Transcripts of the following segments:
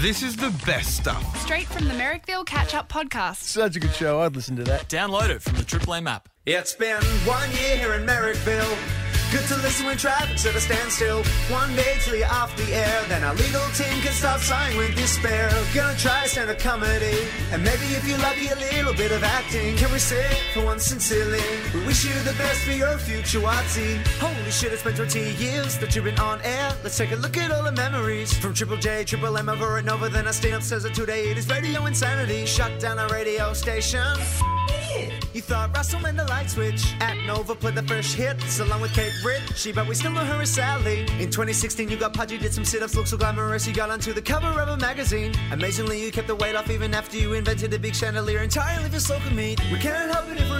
This is the best stuff. Straight from the Merrickville Catch Up Podcast. Such a good show. I'd listen to that. Download it from the Triple M app. It's been one year here in Merrickville. Good to listen when traffic's at a standstill. One day till you're off the air, then our legal team can stop sighing with despair. Gonna try stand-up comedy, and maybe if you're lucky, a little bit of acting. Can we say for once sincerely, we wish you the best for your future, Watsy. Holy shit, it's been 20 years that you've been on air. Let's take a look at all the memories from Triple J, Triple M over and over. Then I stay upstairs at today. It is radio insanity. Shut down our radio station. Thought Russell when the light switch at Nova played the first hits along with Kate Ritchie, but we still know her as Sally. In 2016, you got pudgy, did some sit-ups, looked so glamorous, you got onto the cover of a magazine. Amazingly, you kept the weight off even after you invented a big chandelier entirely for soca meat. We can't help it if we're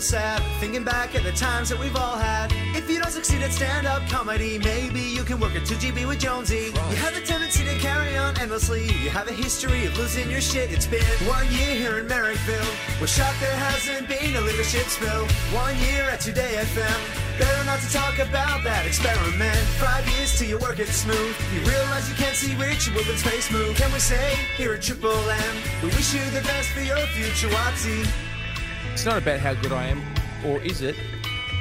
little sad, thinking back at the times that we've all had. If you don't succeed at stand-up comedy, maybe you can work at 2GB with Jonesy. You have a tendency to carry on endlessly. You have a history of losing your shit. It's been one year here in Merrickville. We're shocked there hasn't been a leadership spill. One year at Today FM. Better not to talk about that experiment. Five years till you work it smooth. You realize you can't see Richie Wilkins' face move. Can we say here at Triple M, we wish you the best for your future, Watsy. It's not about how good I am, or is it?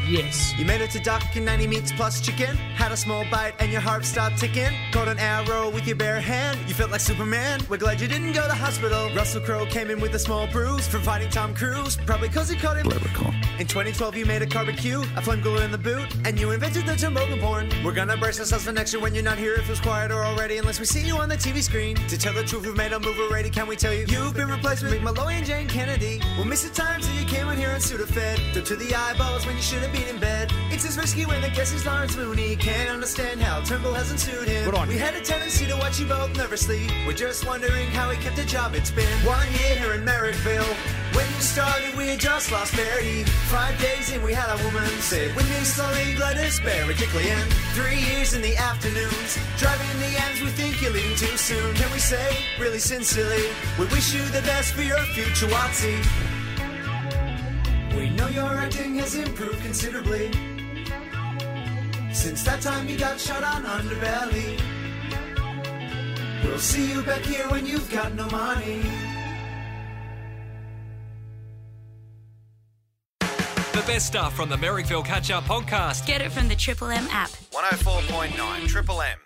Yes. You made it to Duck and 90 meats plus chicken. Had a small bite and your heart stopped ticking. Caught an arrow with your bare hand. You felt like Superman. We're glad you didn't go to hospital. Russell Crowe came in with a small bruise from fighting Tom Cruise. Probably cause he caught him. In 2012, you made a barbecue, a flame glue in the boot, and you invented the toboggan porn. We're gonna brace ourselves for next year when you're not here. if It feels quieter already unless we see you on the TV screen. To tell the truth, we've made a move already. Can we tell you? You've been replaced with Mick Molloy and Jane Kennedy. We'll miss the times that you came on here and Sudafed. Dip to the eyeballs when you should have been in bed. It's as risky when the guest is Lawrence Mooney. Can't understand how Turnbull hasn't sued him. Good on we had a tendency to watch you both nervously. We're just wondering how he kept a job. It's been one year here in Merrickville. When you started, we had just lost Verity. Five days in, we had a woman say, With me slowly, Gladys Berejiklian. Three years in the afternoons. Driving the ends, we think you're leaving too soon. Can we say, really sincerely, we wish you the best for your future, Watsy. We know your acting has improved considerably. Since that time you got shot on Underbelly. We'll see you back here when you've got no money. The best stuff from the Merrickville Catch Up podcast. Get it from the Triple M app. 104.9 Triple M.